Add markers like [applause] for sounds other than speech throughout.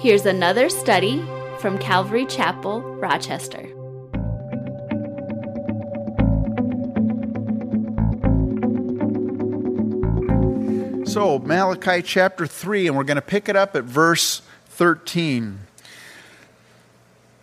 Here's another study from Calvary Chapel, Rochester. So, Malachi chapter 3, and we're going to pick it up at verse 13.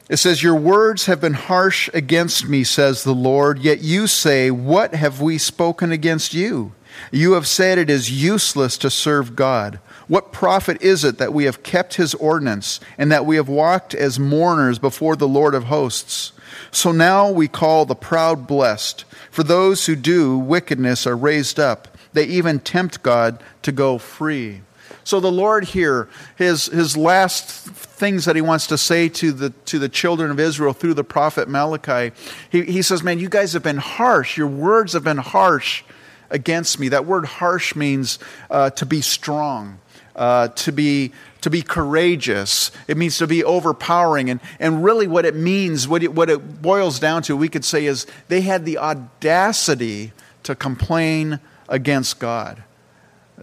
It says, Your words have been harsh against me, says the Lord, yet you say, What have we spoken against you? You have said it is useless to serve God. What profit is it that we have kept his ordinance and that we have walked as mourners before the Lord of hosts? So now we call the proud blessed, for those who do wickedness are raised up. They even tempt God to go free. So the Lord here, his, his last things that he wants to say to the, to the children of Israel through the prophet Malachi, he, he says, Man, you guys have been harsh. Your words have been harsh against me. That word harsh means uh, to be strong, uh, to, be, to be courageous. It means to be overpowering. And, and really, what it means, what it, what it boils down to, we could say, is they had the audacity to complain against God.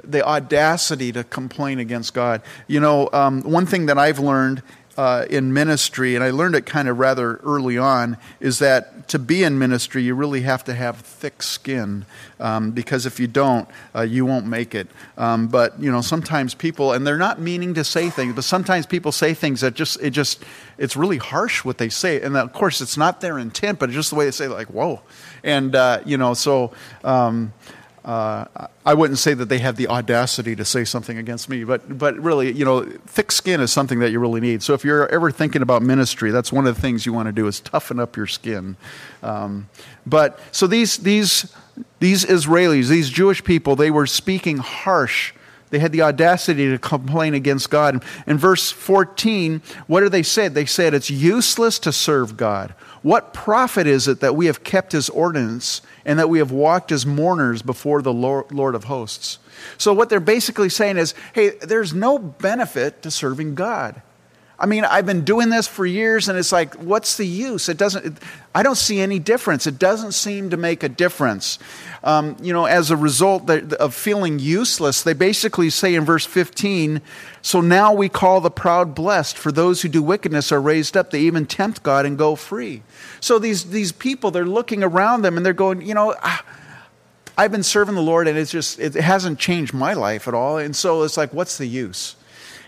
The audacity to complain against God. You know, um, one thing that I've learned uh, in ministry, and I learned it kind of rather early on, is that to be in ministry, you really have to have thick skin um, because if you don't, uh, you won't make it. Um, but you know, sometimes people, and they're not meaning to say things, but sometimes people say things that just it just it's really harsh what they say, and of course it's not their intent, but it's just the way they say, like whoa, and uh, you know, so. Um, uh, I wouldn't say that they have the audacity to say something against me, but, but really, you know, thick skin is something that you really need. So if you're ever thinking about ministry, that's one of the things you want to do is toughen up your skin. Um, but so these, these, these Israelis, these Jewish people, they were speaking harsh. They had the audacity to complain against God. In verse 14, what do they say? They said, It's useless to serve God. What profit is it that we have kept his ordinance and that we have walked as mourners before the Lord of hosts? So, what they're basically saying is hey, there's no benefit to serving God. I mean, I've been doing this for years, and it's like, what's the use? It doesn't, it, I don't see any difference. It doesn't seem to make a difference. Um, you know, as a result of feeling useless, they basically say in verse 15, so now we call the proud blessed, for those who do wickedness are raised up. They even tempt God and go free. So these, these people, they're looking around them and they're going, you know, ah, I've been serving the Lord and it's just, it hasn't changed my life at all. And so it's like, what's the use?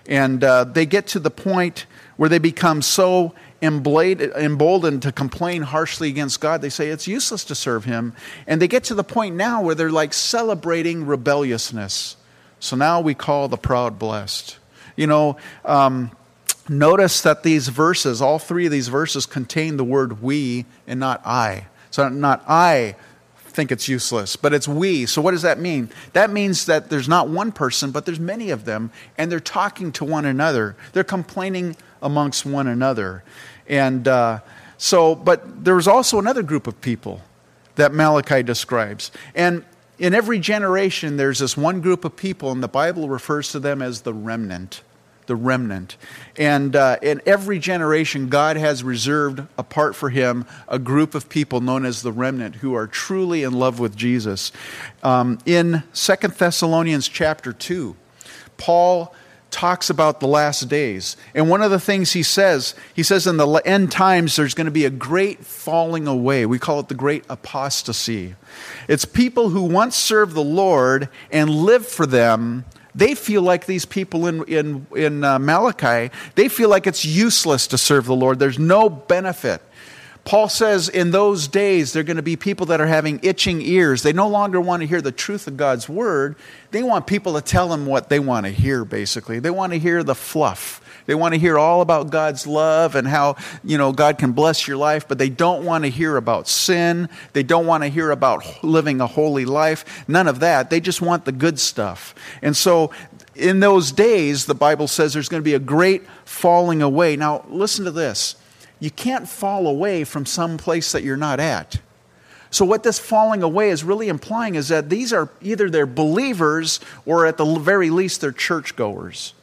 And uh, they get to the point where they become so emboldened to complain harshly against God, they say it's useless to serve Him. And they get to the point now where they're like celebrating rebelliousness. So now we call the proud blessed. You know, um, notice that these verses, all three of these verses, contain the word we and not I. So not I think it's useless, but it's we. So what does that mean? That means that there's not one person, but there's many of them, and they're talking to one another. They're complaining amongst one another. And uh, so, but there was also another group of people that Malachi describes. And in every generation, there's this one group of people, and the Bible refers to them as the remnant the remnant. And uh, in every generation, God has reserved apart for him a group of people known as the remnant who are truly in love with Jesus. Um, in Second Thessalonians chapter 2, Paul talks about the last days. And one of the things he says, he says in the end times there's going to be a great falling away. We call it the great apostasy. It's people who once served the Lord and lived for them they feel like these people in, in, in uh, Malachi, they feel like it's useless to serve the Lord. There's no benefit. Paul says in those days, there are going to be people that are having itching ears. They no longer want to hear the truth of God's word. They want people to tell them what they want to hear, basically. They want to hear the fluff. They want to hear all about God's love and how, you know, God can bless your life, but they don't want to hear about sin. They don't want to hear about living a holy life. None of that. They just want the good stuff. And so in those days, the Bible says there's going to be a great falling away. Now, listen to this. You can't fall away from some place that you're not at. So, what this falling away is really implying is that these are either they're believers or at the very least they're churchgoers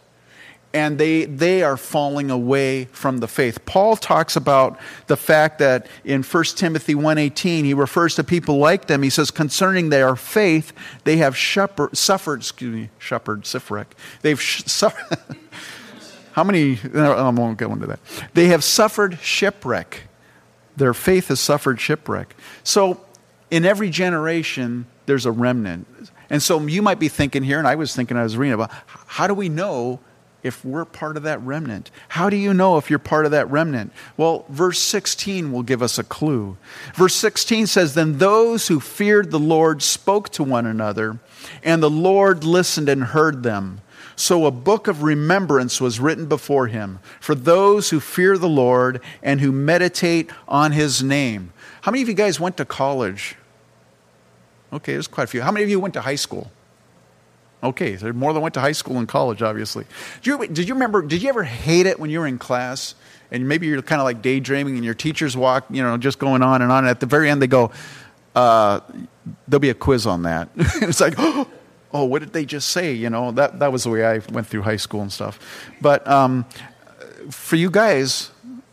and they, they are falling away from the faith. Paul talks about the fact that in 1 Timothy 1.18, he refers to people like them. He says, concerning their faith, they have suffered, excuse me, shepherd, Sifrek. They've sh- suffered. [laughs] How many? I won't go into that. They have suffered shipwreck. Their faith has suffered shipwreck. So, in every generation, there's a remnant. And so you might be thinking here, and I was thinking I was reading about how do we know if we're part of that remnant? How do you know if you're part of that remnant? Well, verse 16 will give us a clue. Verse 16 says, Then those who feared the Lord spoke to one another, and the Lord listened and heard them. So a book of remembrance was written before him for those who fear the Lord and who meditate on his name. How many of you guys went to college? Okay, there's quite a few. How many of you went to high school? Okay, more than went to high school and college, obviously. Did you, did you remember, did you ever hate it when you were in class? And maybe you're kind of like daydreaming and your teachers walk, you know, just going on and on. And at the very end, they go, uh, there'll be a quiz on that. [laughs] it's like, [gasps] oh, what did they just say? You know, that, that was the way I went through high school and stuff. But um, for you guys,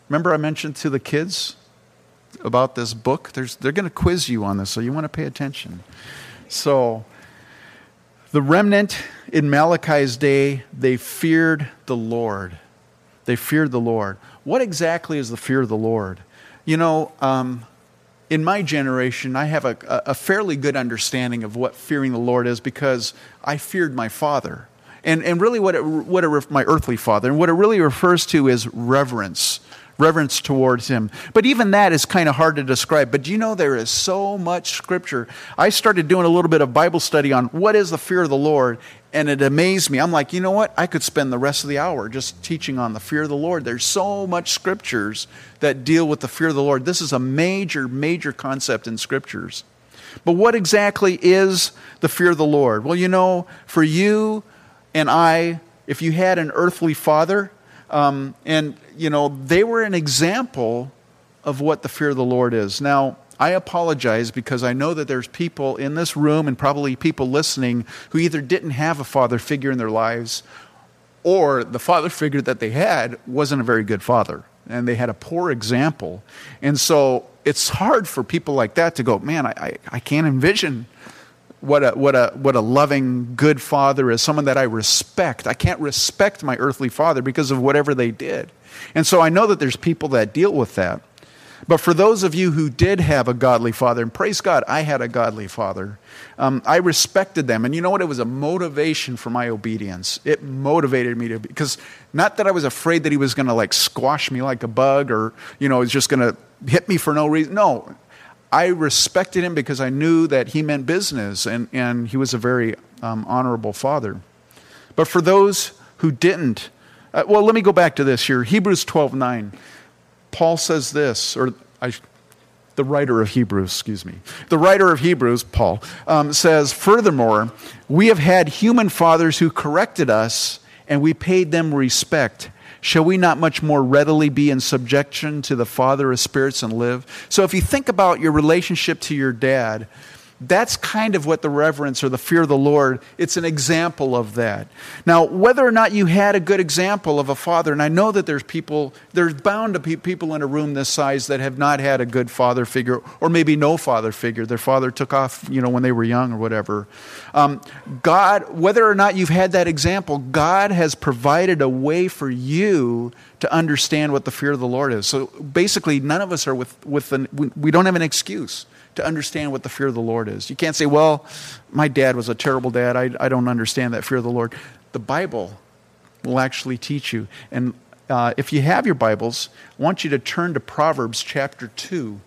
remember I mentioned to the kids about this book? There's, they're going to quiz you on this, so you want to pay attention. So, the remnant in Malachi's day, they feared the Lord. They feared the Lord. What exactly is the fear of the Lord? You know, um, in my generation, I have a, a fairly good understanding of what fearing the Lord is because I feared my father. And, and really, what, it, what it, my earthly father, and what it really refers to is reverence reverence towards him. But even that is kind of hard to describe. But you know there is so much scripture? I started doing a little bit of Bible study on what is the fear of the Lord, and it amazed me. I'm like, you know what? I could spend the rest of the hour just teaching on the fear of the Lord. There's so much scriptures that deal with the fear of the Lord. This is a major, major concept in scriptures. But what exactly is the fear of the Lord? Well, you know, for you and I, if you had an earthly father, um, and, you know, they were an example of what the fear of the Lord is. Now, I apologize because I know that there's people in this room and probably people listening who either didn't have a father figure in their lives or the father figure that they had wasn't a very good father and they had a poor example. And so it's hard for people like that to go, man, I, I, I can't envision what a, what, a, what a loving, good father is, someone that I respect. I can't respect my earthly father because of whatever they did. And so I know that there's people that deal with that. But for those of you who did have a godly father, and praise God, I had a godly father, um, I respected them. And you know what? It was a motivation for my obedience. It motivated me to, because not that I was afraid that he was going to like squash me like a bug or, you know, was just going to hit me for no reason. No, I respected him because I knew that he meant business and, and he was a very um, honorable father. But for those who didn't, uh, well, let me go back to this here. Hebrews 12 9. Paul says this, or I, the writer of Hebrews, excuse me. The writer of Hebrews, Paul, um, says, Furthermore, we have had human fathers who corrected us, and we paid them respect shall we not much more readily be in subjection to the Father of spirits and live? So if you think about your relationship to your dad, that's kind of what the reverence or the fear of the Lord, it's an example of that. Now, whether or not you had a good example of a father, and I know that there's people, there's bound to be people in a room this size that have not had a good father figure, or maybe no father figure. Their father took off, you know, when they were young or whatever. Um, God, whether or not you've had that example, God has provided a way for you to understand what the fear of the Lord is. So basically, none of us are with, with an, we don't have an excuse to understand what the fear of the Lord is. You can't say, well, my dad was a terrible dad. I, I don't understand that fear of the Lord. The Bible will actually teach you. And uh, if you have your Bibles, I want you to turn to Proverbs chapter 2.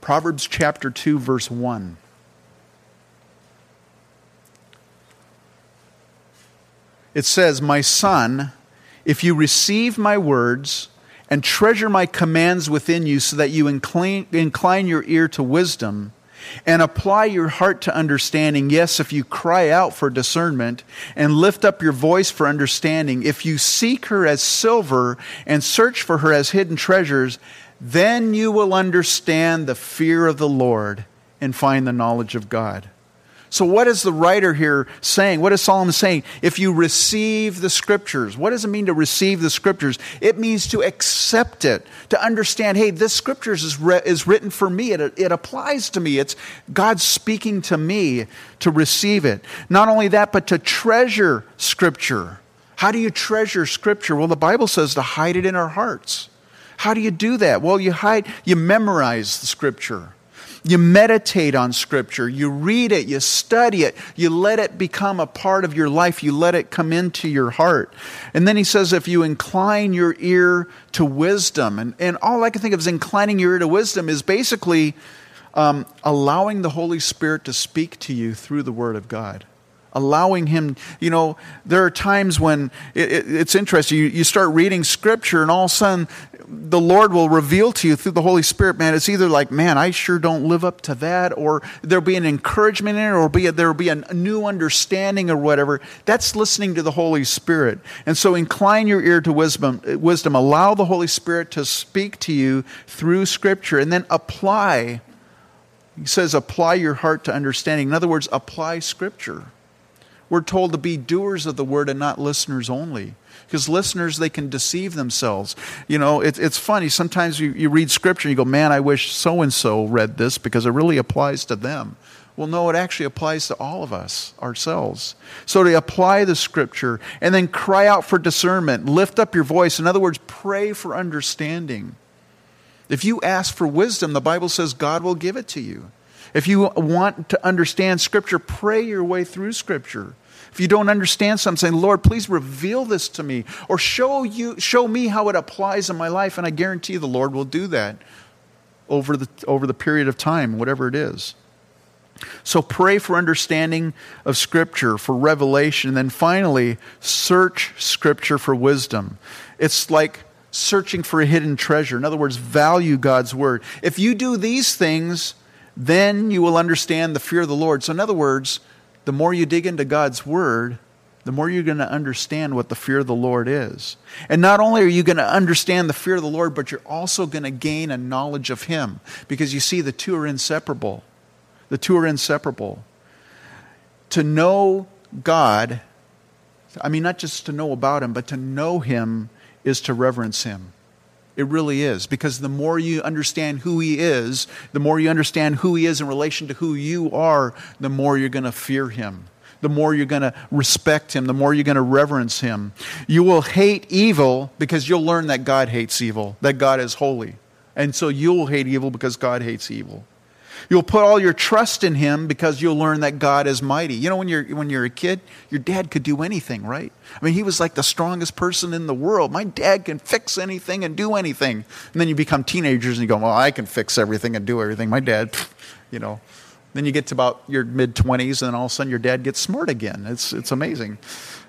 Proverbs chapter 2, verse 1. It says, My son, if you receive my words and treasure my commands within you so that you incline, incline your ear to wisdom and apply your heart to understanding. Yes, if you cry out for discernment and lift up your voice for understanding, if you seek her as silver and search for her as hidden treasures, then you will understand the fear of the Lord and find the knowledge of God. So, what is the writer here saying? What is Solomon saying? If you receive the scriptures, what does it mean to receive the scriptures? It means to accept it, to understand, hey, this scriptures is, re- is written for me. It, it applies to me. It's God speaking to me to receive it. Not only that, but to treasure scripture. How do you treasure Scripture? Well, the Bible says to hide it in our hearts. How do you do that? Well, you hide, you memorize the Scripture. You meditate on Scripture. You read it. You study it. You let it become a part of your life. You let it come into your heart. And then he says, if you incline your ear to wisdom, and, and all I can think of is inclining your ear to wisdom is basically um, allowing the Holy Spirit to speak to you through the Word of God allowing him you know there are times when it, it, it's interesting. You, you start reading scripture and all of a sudden the lord will reveal to you through the holy spirit man it's either like man i sure don't live up to that or there'll be an encouragement in it or be a, there'll be a new understanding or whatever. That's listening to the holy spirit. And so incline your ear to wisdom wisdom. Allow the holy spirit to speak to you through scripture and then apply he says apply your heart to understanding. In other words apply scripture we're told to be doers of the word and not listeners only. Because listeners, they can deceive themselves. You know, it, it's funny. Sometimes you, you read scripture and you go, man, I wish so and so read this because it really applies to them. Well, no, it actually applies to all of us, ourselves. So to apply the scripture and then cry out for discernment, lift up your voice. In other words, pray for understanding. If you ask for wisdom, the Bible says God will give it to you. If you want to understand Scripture, pray your way through Scripture. If you don't understand something, saying, Lord, please reveal this to me or show you show me how it applies in my life and I guarantee the Lord will do that over the over the period of time, whatever it is. So pray for understanding of Scripture, for revelation, and then finally, search Scripture for wisdom. It's like searching for a hidden treasure. In other words, value God's Word. If you do these things, then you will understand the fear of the Lord. So, in other words, the more you dig into God's Word, the more you're going to understand what the fear of the Lord is. And not only are you going to understand the fear of the Lord, but you're also going to gain a knowledge of Him. Because you see, the two are inseparable. The two are inseparable. To know God, I mean, not just to know about Him, but to know Him is to reverence Him. It really is. Because the more you understand who He is, the more you understand who He is in relation to who you are, the more you're going to fear Him. The more you're going to respect Him, the more you're going to reverence Him. You will hate evil because you'll learn that God hates evil, that God is holy. And so you'll hate evil because God hates evil. You'll put all your trust in him because you'll learn that God is mighty. You know, when you're, when you're a kid, your dad could do anything, right? I mean, he was like the strongest person in the world. My dad can fix anything and do anything. And then you become teenagers and you go, well, I can fix everything and do everything. My dad, [laughs] you know. Then you get to about your mid 20s and then all of a sudden your dad gets smart again. It's, it's amazing.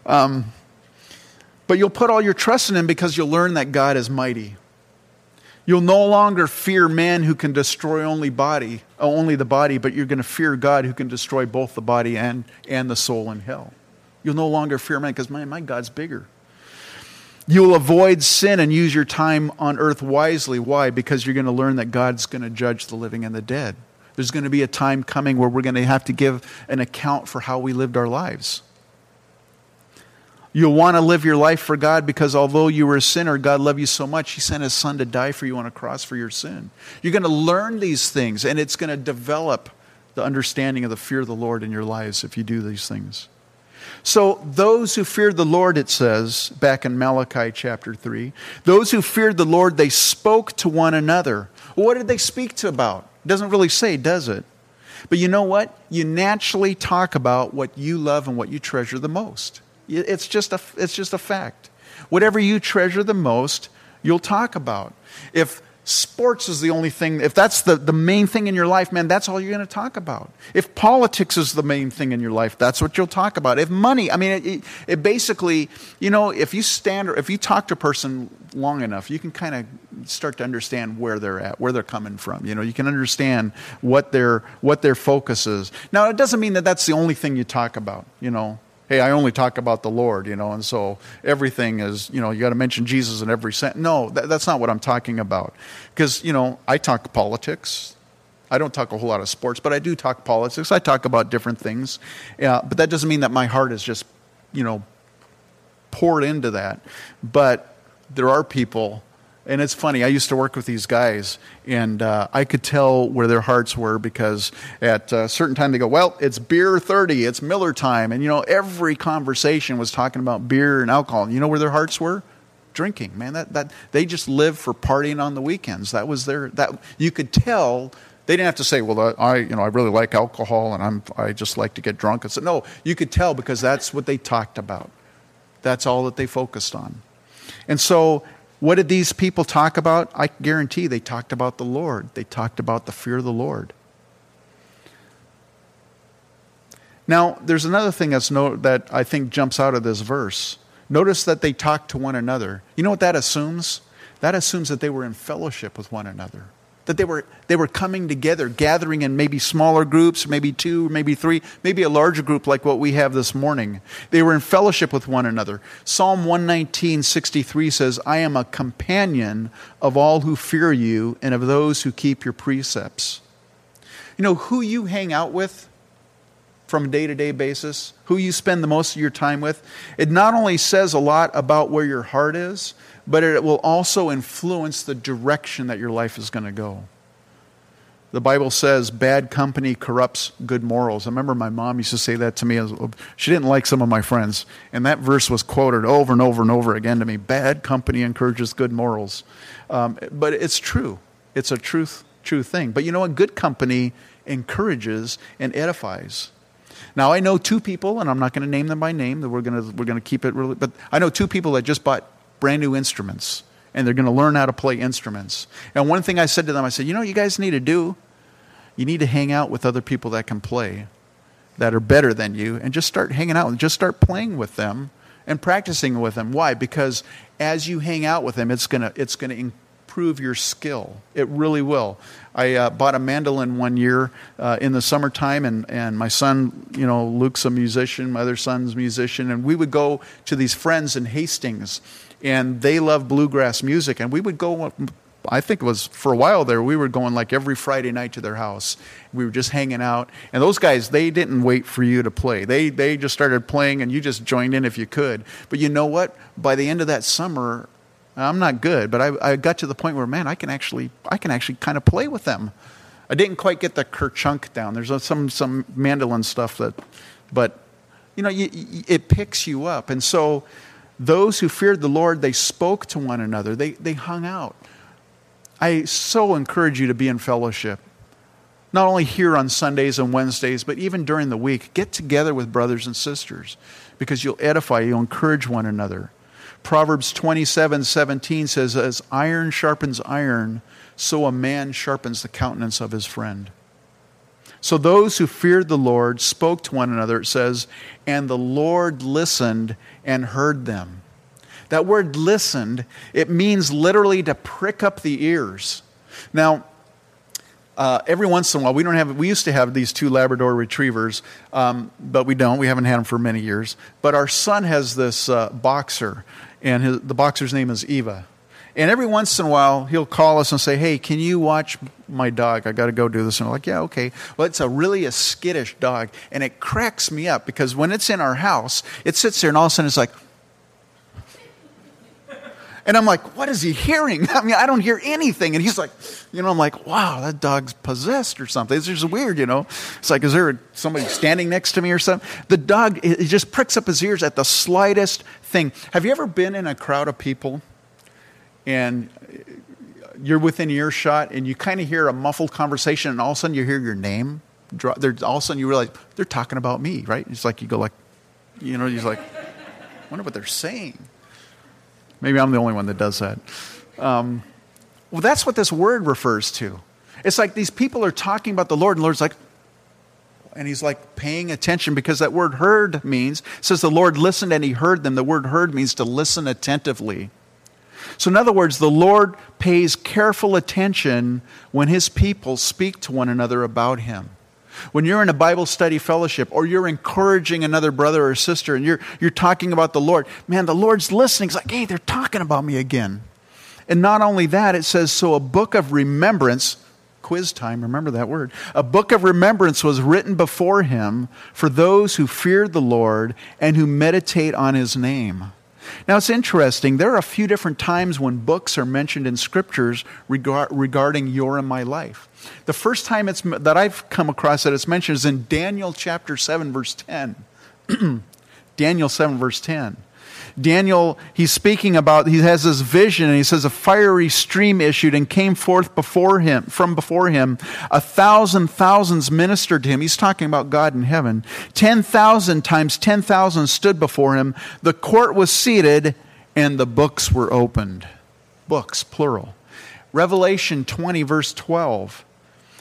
Um, but you'll put all your trust in him because you'll learn that God is mighty. You'll no longer fear man who can destroy only body, uh, only the body, but you're going to fear God who can destroy both the body and, and the soul in hell. You'll no longer fear man because my, my God's bigger. You'll avoid sin and use your time on earth wisely. Why? Because you're going to learn that God's going to judge the living and the dead. There's going to be a time coming where we're going to have to give an account for how we lived our lives. You'll want to live your life for God because although you were a sinner, God loved you so much, He sent His Son to die for you on a cross for your sin. You're going to learn these things, and it's going to develop the understanding of the fear of the Lord in your lives if you do these things. So, those who feared the Lord, it says back in Malachi chapter 3, those who feared the Lord, they spoke to one another. what did they speak to about? It doesn't really say, does it? But you know what? You naturally talk about what you love and what you treasure the most. It's just a, it's just a fact. Whatever you treasure the most, you'll talk about. If sports is the only thing, if that's the, the main thing in your life, man, that's all you're going to talk about. If politics is the main thing in your life, that's what you'll talk about. If money, I mean, it, it basically, you know, if you stand or if you talk to a person long enough, you can kind of start to understand where they're at, where they're coming from. You know, you can understand what their, what their focus is. Now, it doesn't mean that that's the only thing you talk about, you know hey, I only talk about the Lord, you know, and so everything is, you know, you got to mention Jesus in every sentence. No, that, that's not what I'm talking about. Because, you know, I talk politics. I don't talk a whole lot of sports, but I do talk politics. I talk about different things. Yeah, but that doesn't mean that my heart is just, you know, poured into that. But there are people And it's funny, I used to work with these guys, and uh, I could tell where their hearts were because at a certain time they go, Well, it's beer 30, it's Miller time. And, you know, every conversation was talking about beer and alcohol. You know where their hearts were? Drinking, man. That, that, they just lived for partying on the weekends. That was their, that, you could tell they didn't have to say, "Well, I, you know, I really like alcohol, and I'm, I just like to get drunk." And so, no, you could tell because that's what they talked about. That's all that they focused on. And so, what did these people talk about? I guarantee they talked about the Lord. They talked about the fear of the Lord. Now, there's another thing that's no, that I think jumps out of this verse. Notice that they talked to one another. You know what that assumes? That assumes that they were in fellowship with one another that they were, they were coming together, gathering in maybe smaller groups, maybe two, maybe three, maybe a larger group like what we have this morning. They were in fellowship with one another. Psalm 119, 63 says, I am a companion of all who fear you and of those who keep your precepts. You know, who you hang out with from a day to day basis, who you spend the most of your time with, it not only says a lot about where your heart is, but it will also influence the direction that your life is going to go. The Bible says bad company corrupts good morals. I remember my mom used to say that to me. She didn't like some of my friends. And that verse was quoted over and over and over again to me. Bad company encourages good morals. Um, but it's true. It's a truth, true thing. But you know what? Good company encourages and edifies. Now I know two people, and I'm not going to name them by name. That we're going to we're to keep it really. But I know two people that just bought brand new instruments and they're going to learn how to play instruments. And one thing I said to them, I said, you know, what you guys need to do, you need to hang out with other people that can play, that are better than you, and just start hanging out and just start playing with them and practicing with them. Why? Because as you hang out with them, it's going to it's going to improve your skill. It really will. I uh, bought a mandolin one year uh, in the summertime, and, and my son, you know, Luke's a musician, my other son's musician, and we would go to these friends in Hastings and they love bluegrass music. And we would go, I think it was for a while there, we were going like every Friday night to their house. We were just hanging out. And those guys, they didn't wait for you to play. They, they just started playing and you just joined in if you could. But you know what? By the end of that summer, I'm not good, but I, I got to the point where, man, I can actually, I can actually kind of play with them. I didn't quite get the kerchunk down. There's some, some mandolin stuff that, but, you know, you, it picks you up. And so, those who feared the Lord, they spoke to one another, they, they hung out. I so encourage you to be in fellowship. Not only here on Sundays and Wednesdays, but even during the week. Get together with brothers and sisters because you'll edify, you'll encourage one another. Proverbs 27 17 says, As iron sharpens iron, so a man sharpens the countenance of his friend. So those who feared the Lord spoke to one another, it says, and the Lord listened and heard them. That word listened, it means literally to prick up the ears. Now, uh, every once in a while, we don't have. We used to have these two Labrador retrievers, um, but we don't. We haven't had them for many years. But our son has this uh, boxer, and his, the boxer's name is Eva. And every once in a while, he'll call us and say, Hey, can you watch my dog? I got to go do this. And we're like, Yeah, okay. Well, it's a really a skittish dog. And it cracks me up because when it's in our house, it sits there and all of a sudden it's like, and I'm like, what is he hearing? [laughs] I mean, I don't hear anything. And he's like, you know, I'm like, wow, that dog's possessed or something. It's just weird, you know. It's like, is there somebody standing next to me or something? The dog, he just pricks up his ears at the slightest thing. Have you ever been in a crowd of people? and you're within earshot and you kind of hear a muffled conversation and all of a sudden you hear your name all of a sudden you realize they're talking about me right it's like you go like you know you're like I wonder what they're saying maybe i'm the only one that does that. Um, well that's what this word refers to. It's like these people are talking about the lord and the lord's like and he's like paying attention because that word heard means says the lord listened and he heard them. The word heard means to listen attentively. So, in other words, the Lord pays careful attention when his people speak to one another about him. When you're in a Bible study fellowship or you're encouraging another brother or sister and you're, you're talking about the Lord, man, the Lord's listening. It's like, hey, they're talking about me again. And not only that, it says, so a book of remembrance, quiz time, remember that word. A book of remembrance was written before him for those who feared the Lord and who meditate on his name. Now, it's interesting. There are a few different times when books are mentioned in scriptures regard, regarding your and my life. The first time it's, that I've come across that it's mentioned is in Daniel chapter 7, verse 10. [clears throat] Daniel 7, verse 10. Daniel, he's speaking about, he has this vision, and he says, A fiery stream issued and came forth before him, from before him. A thousand thousands ministered to him. He's talking about God in heaven. Ten thousand times ten thousand stood before him. The court was seated, and the books were opened. Books, plural. Revelation 20, verse 12.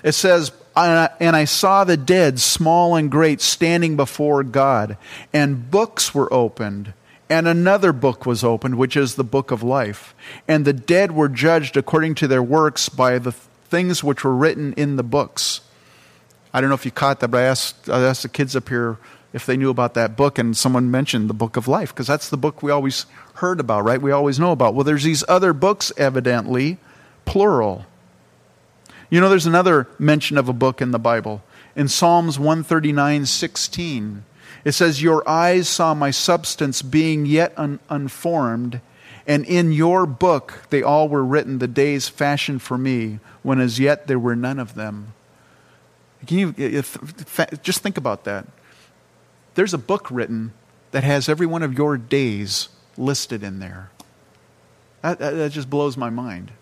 It says, and I saw the dead, small and great, standing before God, and books were opened. And another book was opened, which is the book of life. And the dead were judged according to their works by the things which were written in the books. I don't know if you caught that, but I asked, I asked the kids up here if they knew about that book, and someone mentioned the book of life, because that's the book we always heard about, right? We always know about. Well, there's these other books, evidently, plural. You know, there's another mention of a book in the Bible. In Psalms 139 16, it says, Your eyes saw my substance being yet un- unformed, and in your book they all were written, the days fashioned for me, when as yet there were none of them. Can you if, just think about that? There's a book written that has every one of your days listed in there. That, that, that just blows my mind.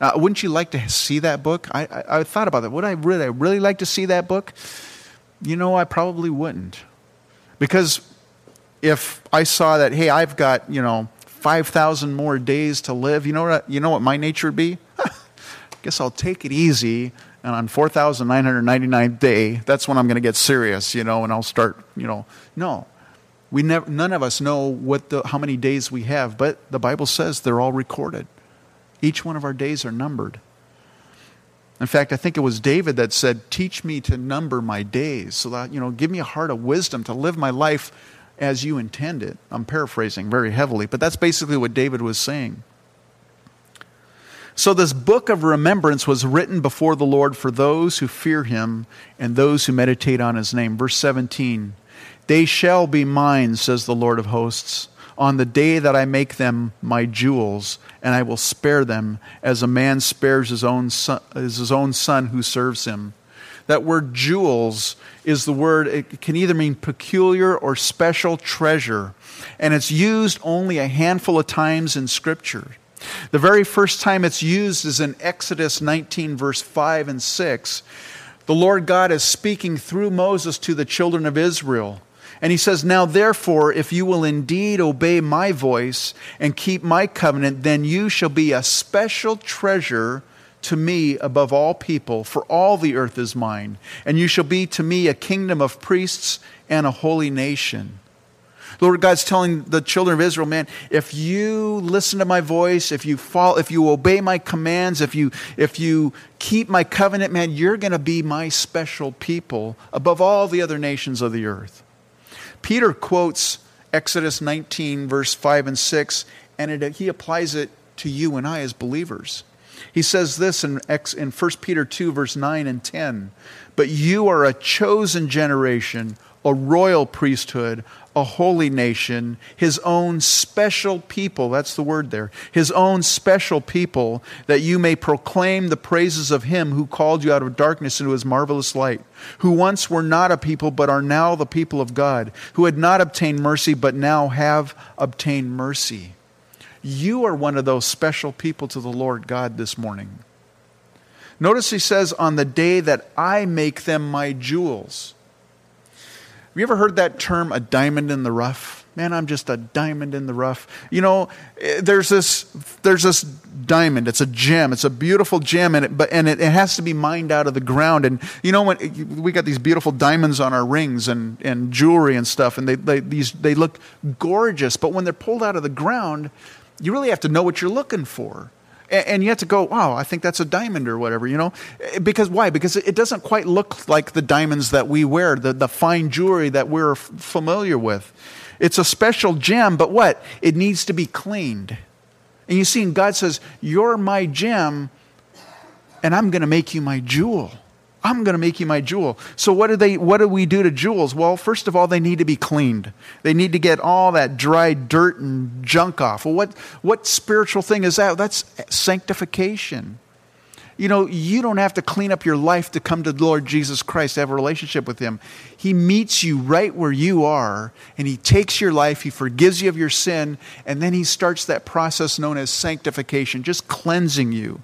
Uh, wouldn't you like to see that book? I, I, I thought about that. Would I really, I really like to see that book? You know, I probably wouldn't. Because if I saw that, hey, I've got, you know, 5,000 more days to live, you know what, you know what my nature would be? [laughs] Guess I'll take it easy. And on 4,999th day, that's when I'm going to get serious, you know, and I'll start, you know. No. We never, none of us know what the, how many days we have, but the Bible says they're all recorded. Each one of our days are numbered. In fact, I think it was David that said, Teach me to number my days, so that, you know, give me a heart of wisdom to live my life as you intend it. I'm paraphrasing very heavily, but that's basically what David was saying. So, this book of remembrance was written before the Lord for those who fear him and those who meditate on his name. Verse 17 They shall be mine, says the Lord of hosts on the day that I make them my jewels, and I will spare them as a man spares his own son, his own son who serves him. That word jewels is the word, it can either mean peculiar or special treasure, and it's used only a handful of times in Scripture. The very first time it's used is in Exodus 19, verse 5 and 6. The Lord God is speaking through Moses to the children of Israel. And he says, Now therefore, if you will indeed obey my voice and keep my covenant, then you shall be a special treasure to me above all people, for all the earth is mine. And you shall be to me a kingdom of priests and a holy nation. Lord God's telling the children of Israel, man, if you listen to my voice, if you fall, if you obey my commands, if you if you keep my covenant, man, you're going to be my special people above all the other nations of the earth. Peter quotes Exodus 19, verse 5 and 6, and it, he applies it to you and I as believers. He says this in, in 1 Peter 2, verse 9 and 10 But you are a chosen generation, a royal priesthood, a holy nation, his own special people. That's the word there. His own special people, that you may proclaim the praises of him who called you out of darkness into his marvelous light, who once were not a people, but are now the people of God, who had not obtained mercy, but now have obtained mercy. You are one of those special people to the Lord God this morning. Notice he says, On the day that I make them my jewels. You ever heard that term, a diamond in the rough? Man, I'm just a diamond in the rough. You know, eh, there's this, there's this diamond. It's a gem. It's a beautiful gem, and it, but, and it, it has to be mined out of the ground. And you know, when we got these beautiful diamonds on our rings and, and jewelry and stuff, and they, they, these, they look gorgeous, but when they're pulled out of the ground, you really have to know what you're looking for and you have to go, wow, I think that's a diamond or whatever, you know? Eh, because why? Because it doesn't quite look like the diamonds that we wear, the, the fine jewelry that we're f- familiar with. It's a special gem, but what? It needs to be cleaned. And you see, and God says, You're my gem, and I'm going to make you my jewel. I'm going to make you my jewel. So what do they what do we do to jewels? Well, first of all, they need to be cleaned. They need to get all that dry dirt and junk off. Well, what what spiritual thing is that? That's sanctification. You know, you don't have to clean up your life to come to the Lord Jesus Christ, have a relationship with Him. He meets you right where you are, and He takes your life, He forgives you of your sin, and then He starts that process known as sanctification, just cleansing you,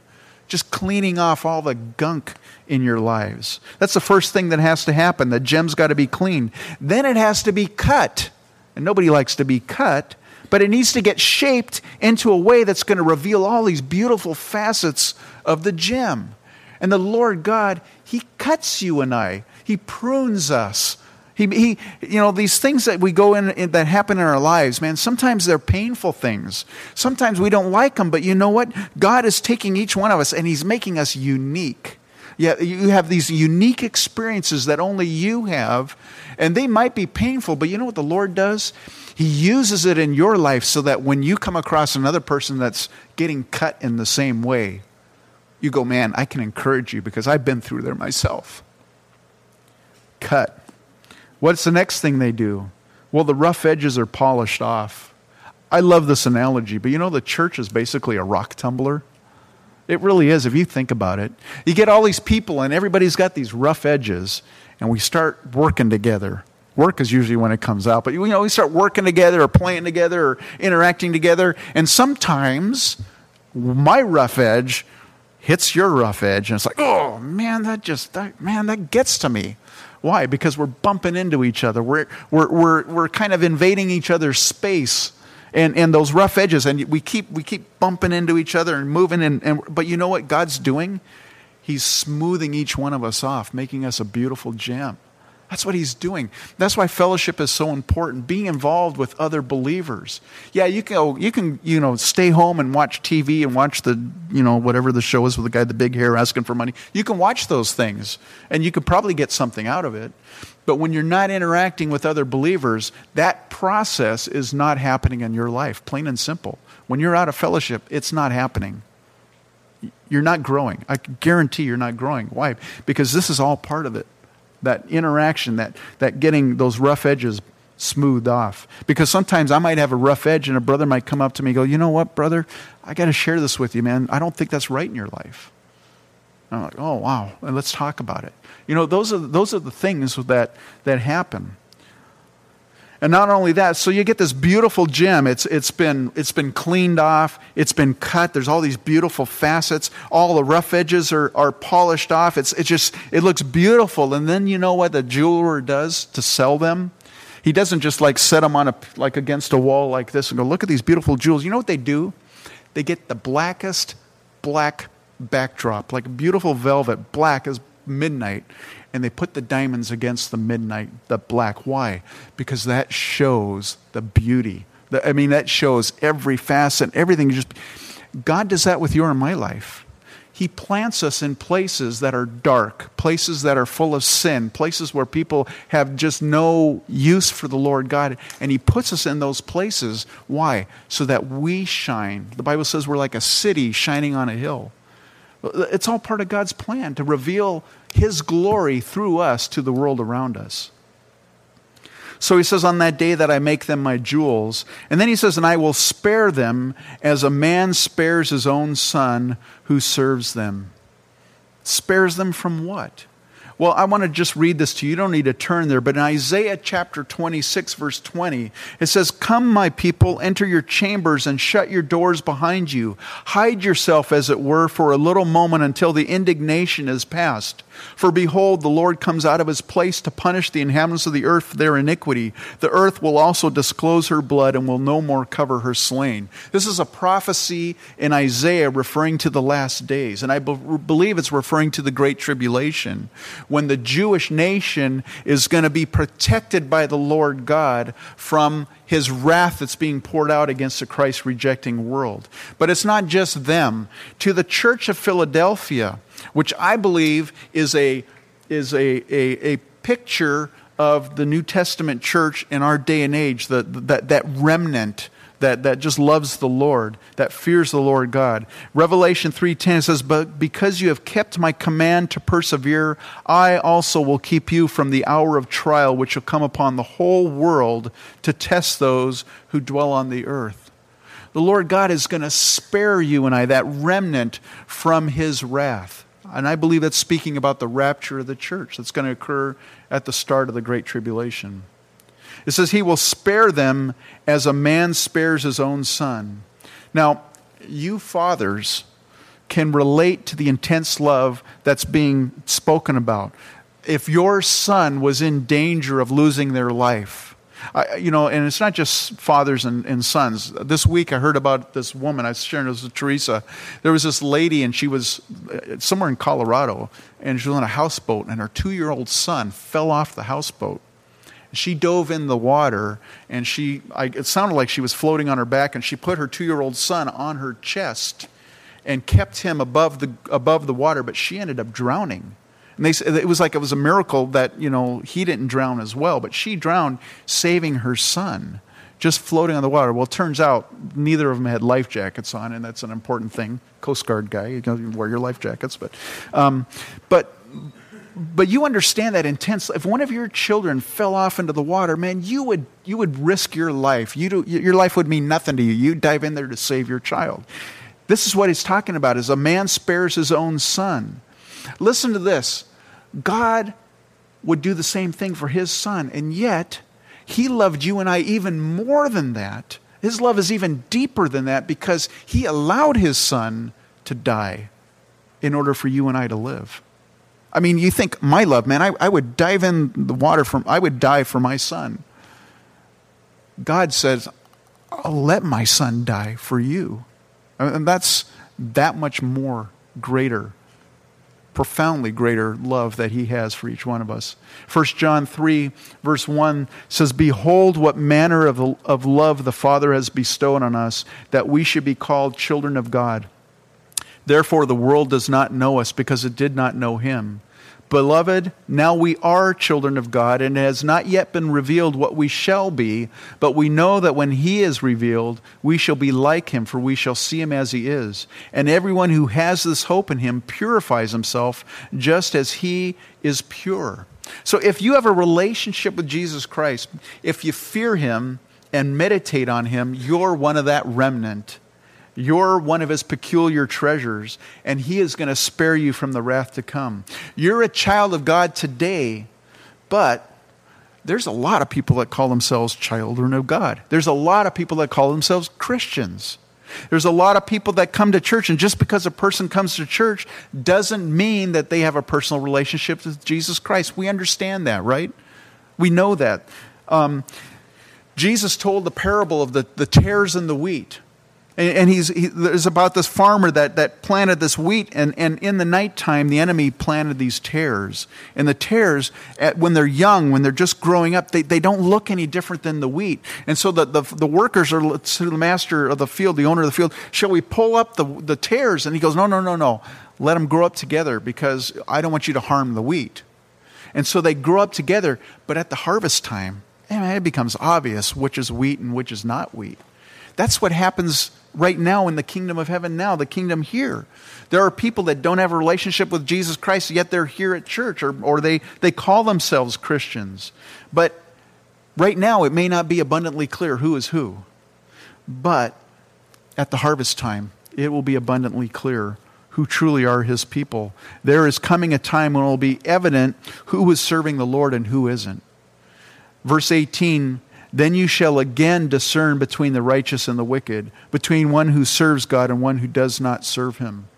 just cleaning off all the gunk in your lives. That's the first thing that has to happen. The gem's got to be cleaned. Then it has to be cut. And nobody likes to be cut but it needs to get shaped into a way that's going to reveal all these beautiful facets of the gem. And the Lord God, He cuts you and I, He prunes us. He, he, you know, these things that we go in, in, that happen in our lives, man, sometimes they're painful things. Sometimes we don't like them, but you know what? God is taking each one of us and He's making us unique. Yeah, you have these unique experiences that only you have, and they might be painful, but you know what the Lord does? He uses it in your life so that when you come across another person that's getting cut in the same way, you go, man, I can encourage you because I've been through there myself. Cut. What's the next thing they do? Well, the rough edges are polished off. I love this analogy, but you know, the church is basically a rock tumbler. It really is, if you think about it. You get all these people, and everybody's got these rough edges, and we start working together. Work is usually when it comes out, but you know, we start working together or playing together or interacting together, and sometimes my rough edge hits your rough edge, and it's like, oh man, that just that, man, that gets to me. Why? Because we're bumping into each other. We're we're we're we're kind of invading each other's space and, and those rough edges, and we keep we keep bumping into each other and moving and, and but you know what God's doing? He's smoothing each one of us off, making us a beautiful gem. That's what he's doing. That's why fellowship is so important. Being involved with other believers. Yeah, you can oh, you can you know stay home and watch TV and watch the you know whatever the show is with the guy with the big hair asking for money. You can watch those things and you could probably get something out of it. But when you're not interacting with other believers, that process is not happening in your life. Plain and simple. When you're out of fellowship, it's not happening. You're not growing. I guarantee you're not growing. Why? Because this is all part of it that interaction, that, that getting those rough edges smoothed off. Because sometimes I might have a rough edge and a brother might come up to me and go, You know what, brother? I got to share this with you, man. I don't think that's right in your life. And I'm like, Oh, wow. And Let's talk about it. You know, those are, those are the things that, that happen. And not only that, so you get this beautiful gem. It's, it's, been, it's been cleaned off, it's been cut. There's all these beautiful facets. All the rough edges are, are polished off. It's, it just, it looks beautiful. And then you know what the jeweler does to sell them? He doesn't just like set them on a, like against a wall like this and go, look at these beautiful jewels. You know what they do? They get the blackest black backdrop, like beautiful velvet, black as midnight and they put the diamonds against the midnight, the black. Why? Because that shows the beauty. The, I mean, that shows every facet, everything. Just God does that with your and my life. He plants us in places that are dark, places that are full of sin, places where people have just no use for the Lord God. And He puts us in those places. Why? So that we shine. The Bible says we're like a city shining on a hill. It's all part of God's plan to reveal His glory through us to the world around us. So he says, On that day that I make them my jewels. And then he says, And I will spare them as a man spares his own son who serves them. Spares them from what? Well, I want to just read this to you. You don't need to turn there, but in Isaiah chapter 26, verse 20, it says, Come, my people, enter your chambers and shut your doors behind you. Hide yourself, as it were, for a little moment until the indignation is past. For behold, the Lord comes out of his place to punish the inhabitants of the earth for their iniquity. The earth will also disclose her blood and will no more cover her slain. This is a prophecy in Isaiah referring to the last days. And I be- believe it's referring to the Great Tribulation, when the Jewish nation is going to be protected by the Lord God from his wrath that's being poured out against the Christ rejecting world. But it's not just them. To the church of Philadelphia, which I believe is a, is a, a, a picture of the New Testament church in our day and age, the, that, that remnant that, that just loves the Lord, that fears the Lord God. Revelation 3:10 says, "But because you have kept my command to persevere, I also will keep you from the hour of trial which will come upon the whole world to test those who dwell on the earth." The Lord God is going to spare you and I that remnant from his wrath. And I believe that's speaking about the rapture of the church that's going to occur at the start of the Great Tribulation. It says, He will spare them as a man spares his own son. Now, you fathers can relate to the intense love that's being spoken about. If your son was in danger of losing their life, I, you know, and it's not just fathers and, and, sons. This week I heard about this woman. I was sharing this with Teresa. There was this lady, and she was uh, somewhere in Colorado, and she was on a houseboat, and her two year old son fell off the houseboat. She dove in the water, and she, I, it sounded like she was floating on her back, and she put her two year old son on her chest and kept him above the, above the water, but she ended up drowning. And they, said it was like it was a miracle that, you know, he didn't drown as well, but she drowned saving her son, just floating on the water. Well, it turns out neither of them had life jackets on, and that's an important thing. Coast Guard guy, you can wear your life jackets. But, um, but, but you understand that intense. If one of your children fell off into the water, man, you would, you would risk your life. You do, your life would mean nothing to you. You dive in there to save your child. This is what he's talking about is a man spares his own son. Listen to this. God would do the same thing for his son, and yet he loved you and I even more than that. His love is even deeper than that because he allowed his son to die in order for you and I to live. I mean, you think my love, man, I, I would dive in the water from I would die for my son. God says, I'll let my son die for you. And that's that much more greater profoundly greater love that he has for each one of us. 1 John 3, verse 1 says, Behold, what manner of, of love the Father has bestowed on us, that we should be called children of God. Therefore, the world does not know us because it did not know him. Beloved, now we are children of God, and it has not yet been revealed what we shall be, but we know that when He is revealed, we shall be like Him, for we shall see Him as He is. And everyone who has this hope in Him purifies himself just as He is pure. So if you have a relationship with Jesus Christ, if you fear Him and meditate on Him, you're one of that remnant you're one of his peculiar treasures, and he is going to spare you from the wrath to come. You're a child of God today, but there's a lot of people that call themselves children of God. There's a lot of people that call themselves Christians. There's a lot of people that come to church, and just because a person comes to church doesn't mean that they have a personal relationship with Jesus Christ. We understand that, right? We know that. Um, Jesus told the parable of the, the tares and the wheat. And, he's, he, there's about this farmer that, that planted this wheat, and, and in the nighttime, the enemy planted these tares. And the tares, at, when they're young, when they're just growing up, they, they don't look any different than the wheat. And so the, the, the workers are to the master of the field, the owner of the field, shall we pull up the, the tares? And he goes, no, no, no, no. Let them grow up together because I don't want you to harm the wheat. And so they grow up together, but at the harvest time, man, it becomes obvious which is wheat and which is not wheat. That's what happens right now in the kingdom of heaven now, the kingdom here. There are people that don't have a relationship with Jesus Christ, yet they're here at church, or, or they, they call themselves Christians. But right now, it may not be abundantly clear who is who. But at the harvest time, it will be abundantly clear who truly are his people. There is coming a time when it will be evident who is serving the Lord and who isn't. Verse 18 then you shall again discern between the righteous and the wicked, between one who serves God and one who does not serve him.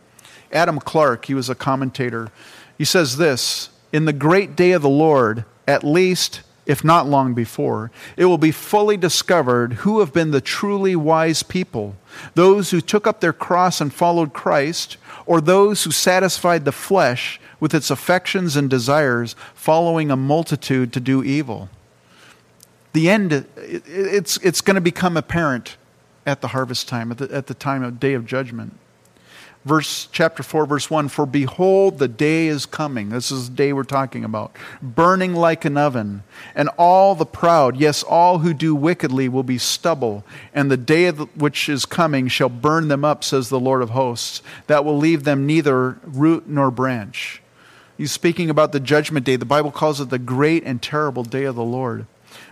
Adam Clarke, he was a commentator, he says this In the great day of the Lord, at least, if not long before, it will be fully discovered who have been the truly wise people those who took up their cross and followed Christ, or those who satisfied the flesh with its affections and desires, following a multitude to do evil the end, it's, it's going to become apparent at the harvest time, at the, at the time of day of judgment. verse chapter 4 verse 1 for behold the day is coming this is the day we're talking about burning like an oven and all the proud yes all who do wickedly will be stubble and the day which is coming shall burn them up says the lord of hosts that will leave them neither root nor branch. He's speaking about the judgment day. The bible calls it the great and terrible day of the lord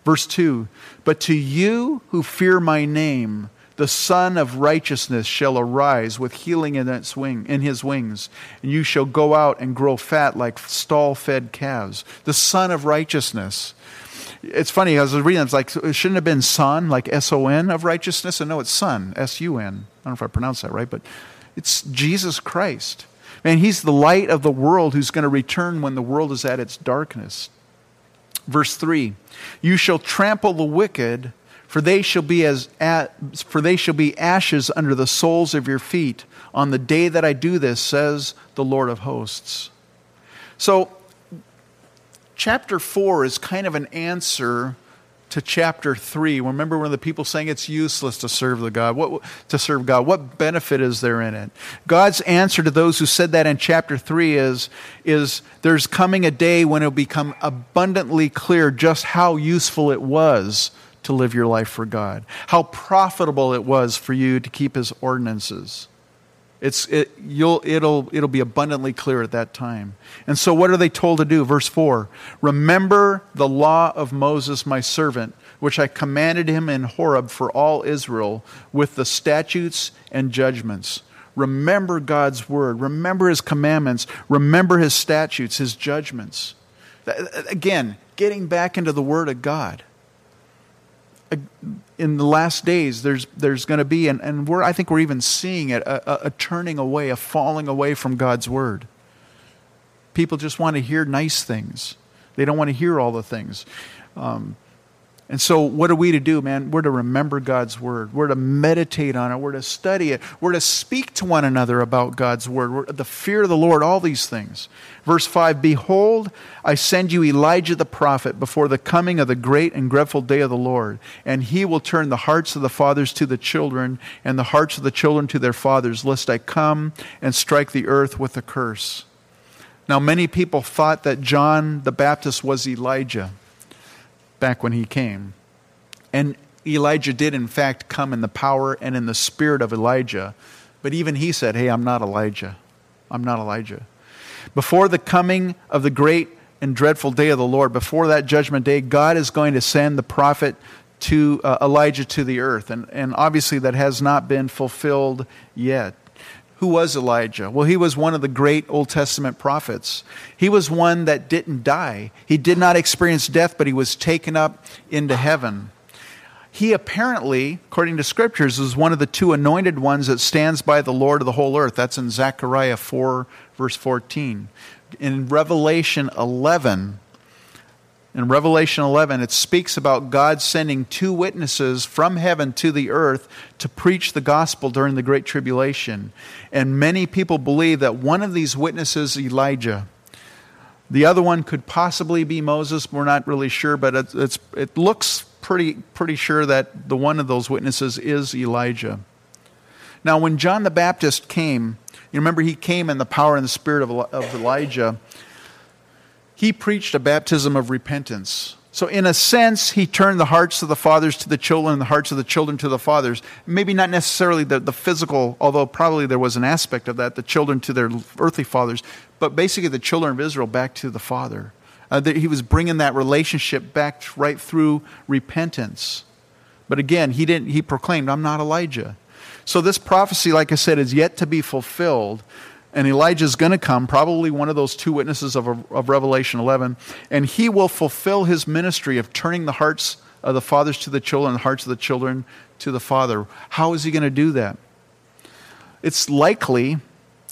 verse 2 but to you who fear my name the Sun of Righteousness shall arise with healing in, its wing, in his wings, and you shall go out and grow fat like stall fed calves. The Sun of Righteousness. It's funny, I was reading, it's like, it shouldn't have been Son, like S O N of righteousness. And no, it's Son, S U N. I don't know if I pronounced that right, but it's Jesus Christ. Man, he's the light of the world who's going to return when the world is at its darkness. Verse 3 You shall trample the wicked for they shall be as for they shall be ashes under the soles of your feet on the day that I do this says the Lord of hosts. So chapter 4 is kind of an answer to chapter 3 remember when the people saying it's useless to serve the god? What to serve god? What benefit is there in it? God's answer to those who said that in chapter 3 is is there's coming a day when it'll become abundantly clear just how useful it was to live your life for God, how profitable it was for you to keep His ordinances. It's, it, you'll, it'll, it'll be abundantly clear at that time. And so, what are they told to do? Verse 4 Remember the law of Moses, my servant, which I commanded him in Horeb for all Israel, with the statutes and judgments. Remember God's word. Remember his commandments. Remember his statutes, his judgments. Again, getting back into the word of God in the last days there's there's going to be and, and we're I think we're even seeing it a, a, a, turning away a falling away from God's word. People just want to hear nice things. They don't want to hear all the things. Um, and so, what are we to do, man? We're to remember God's word. We're to meditate on it. We're to study it. We're to speak to one another about God's word. We're, the fear of the Lord, all these things. Verse 5 Behold, I send you Elijah the prophet before the coming of the great and dreadful day of the Lord. And he will turn the hearts of the fathers to the children, and the hearts of the children to their fathers, lest I come and strike the earth with a curse. Now, many people thought that John the Baptist was Elijah back when he came. And Elijah did, in fact, come in the power and in the spirit of Elijah. But even he said, Hey, I'm not Elijah. I'm not Elijah. Before the coming of the great and dreadful day of the Lord, before that judgment day, God is going to send the prophet to uh, Elijah to the earth. And, and obviously, that has not been fulfilled yet. Who was Elijah? Well, he was one of the great Old Testament prophets. He was one that didn't die. He did not experience death, but he was taken up into heaven. He apparently, according to scriptures, is one of the two anointed ones that stands by the Lord of the whole earth. That's in Zechariah 4, verse 14. In Revelation 11, in Revelation 11, it speaks about God sending two witnesses from heaven to the earth to preach the gospel during the Great Tribulation. And many people believe that one of these witnesses is Elijah. The other one could possibly be Moses. We're not really sure, but it, it looks pretty, pretty sure that the one of those witnesses is Elijah. Now, when John the Baptist came, you remember he came in the power and the spirit of, of Elijah he preached a baptism of repentance. So, in a sense, he turned the hearts of the fathers to the children and the hearts of the children to the fathers. Maybe not necessarily the, the physical, although probably there was an aspect of that, the children to their earthly fathers, but basically the children of Israel back to the Father. Uh, that he was bringing that relationship back right through repentance. But again, he, didn't, he proclaimed, I'm not Elijah. So, this prophecy, like I said, is yet to be fulfilled and Elijah is going to come, probably one of those two witnesses of, of Revelation 11, and he will fulfill his ministry of turning the hearts of the fathers to the children, the hearts of the children to the father. How is he going to do that? It's likely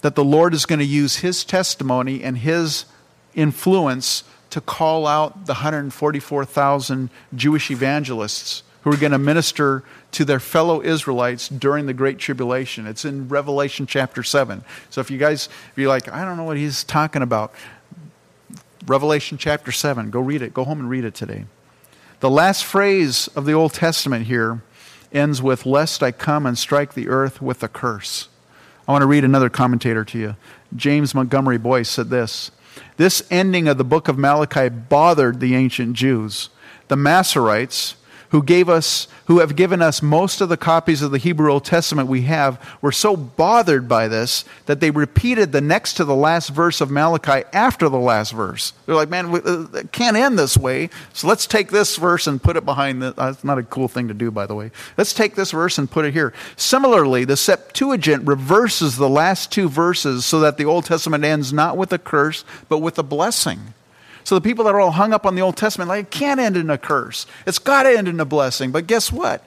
that the Lord is going to use his testimony and his influence to call out the 144,000 Jewish evangelists who are going to minister to their fellow Israelites during the Great Tribulation. It's in Revelation chapter 7. So if you guys, if you're like, I don't know what he's talking about, Revelation chapter 7, go read it. Go home and read it today. The last phrase of the Old Testament here ends with, Lest I come and strike the earth with a curse. I want to read another commentator to you. James Montgomery Boice said this This ending of the book of Malachi bothered the ancient Jews. The Masoretes, who gave us who have given us most of the copies of the Hebrew Old Testament we have were so bothered by this that they repeated the next to the last verse of Malachi after the last verse. They're like, man, uh, it can't end this way. So let's take this verse and put it behind the. That's not a cool thing to do, by the way. Let's take this verse and put it here. Similarly, the Septuagint reverses the last two verses so that the Old Testament ends not with a curse, but with a blessing. So the people that are all hung up on the Old Testament, like, it can't end in a curse. It's got to end in a blessing. But guess what?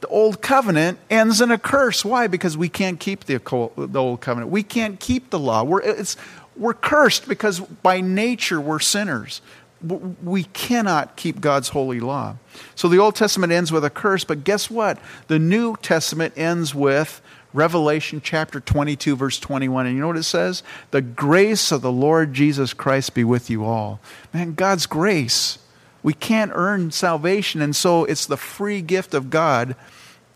The Old Covenant ends in a curse. Why? Because we can't keep the, the Old Covenant. We can't keep the law. We're, it's, we're cursed because by nature we're sinners. We cannot keep God's holy law. So the Old Testament ends with a curse, but guess what? The New Testament ends with Revelation chapter 22, verse 21. And you know what it says? The grace of the Lord Jesus Christ be with you all. Man, God's grace. We can't earn salvation, and so it's the free gift of God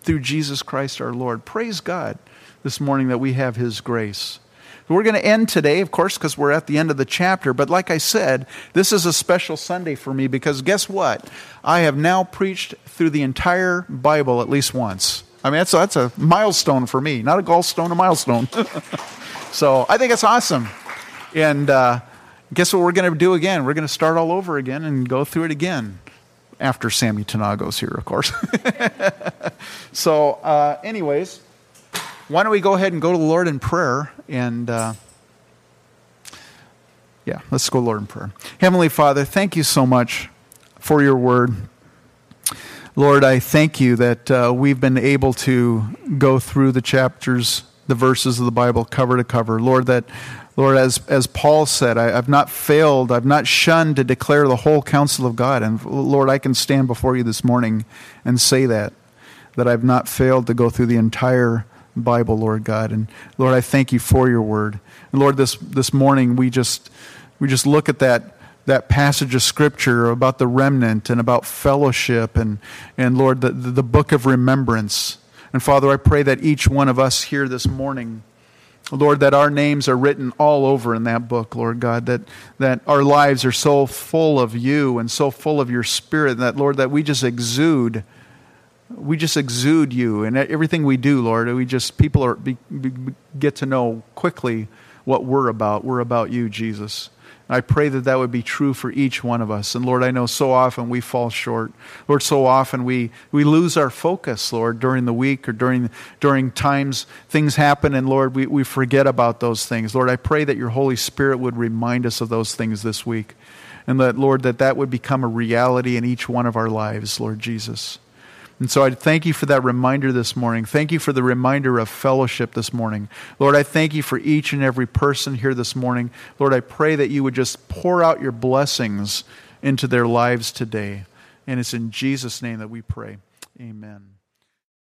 through Jesus Christ our Lord. Praise God this morning that we have His grace. We're going to end today, of course, because we're at the end of the chapter. But like I said, this is a special Sunday for me because guess what? I have now preached through the entire Bible at least once. I mean, that's, that's a milestone for me, not a gallstone, a milestone. [laughs] so I think it's awesome. And uh, guess what we're going to do again? We're going to start all over again and go through it again after Sammy Tanago's here, of course. [laughs] so, uh, anyways, why don't we go ahead and go to the Lord in prayer and. Uh, yeah, let's go, Lord, in prayer. Heavenly Father, thank you so much for your word. Lord, I thank you that uh, we've been able to go through the chapters, the verses of the Bible cover to cover. Lord, that Lord, as, as Paul said, I, have not failed, I've not shunned to declare the whole counsel of God. And Lord, I can stand before you this morning and say that, that I've not failed to go through the entire Bible, Lord God. And Lord, I thank you for your word. And Lord, this, this morning we just, we just look at that that passage of scripture about the remnant and about fellowship and, and Lord, the, the book of remembrance. And Father, I pray that each one of us here this morning, Lord, that our names are written all over in that book, Lord God, that, that our lives are so full of you and so full of your spirit, that, Lord, that we just exude, we just exude you. And everything we do, Lord, we just, people are, be, be, get to know quickly what we're about. We're about you, Jesus. I pray that that would be true for each one of us. And Lord, I know so often we fall short. Lord, so often we, we lose our focus, Lord, during the week or during, during times things happen, and Lord, we, we forget about those things. Lord, I pray that your Holy Spirit would remind us of those things this week. And that, Lord, that that would become a reality in each one of our lives, Lord Jesus. And so I thank you for that reminder this morning. Thank you for the reminder of fellowship this morning. Lord, I thank you for each and every person here this morning. Lord, I pray that you would just pour out your blessings into their lives today. And it's in Jesus' name that we pray. Amen.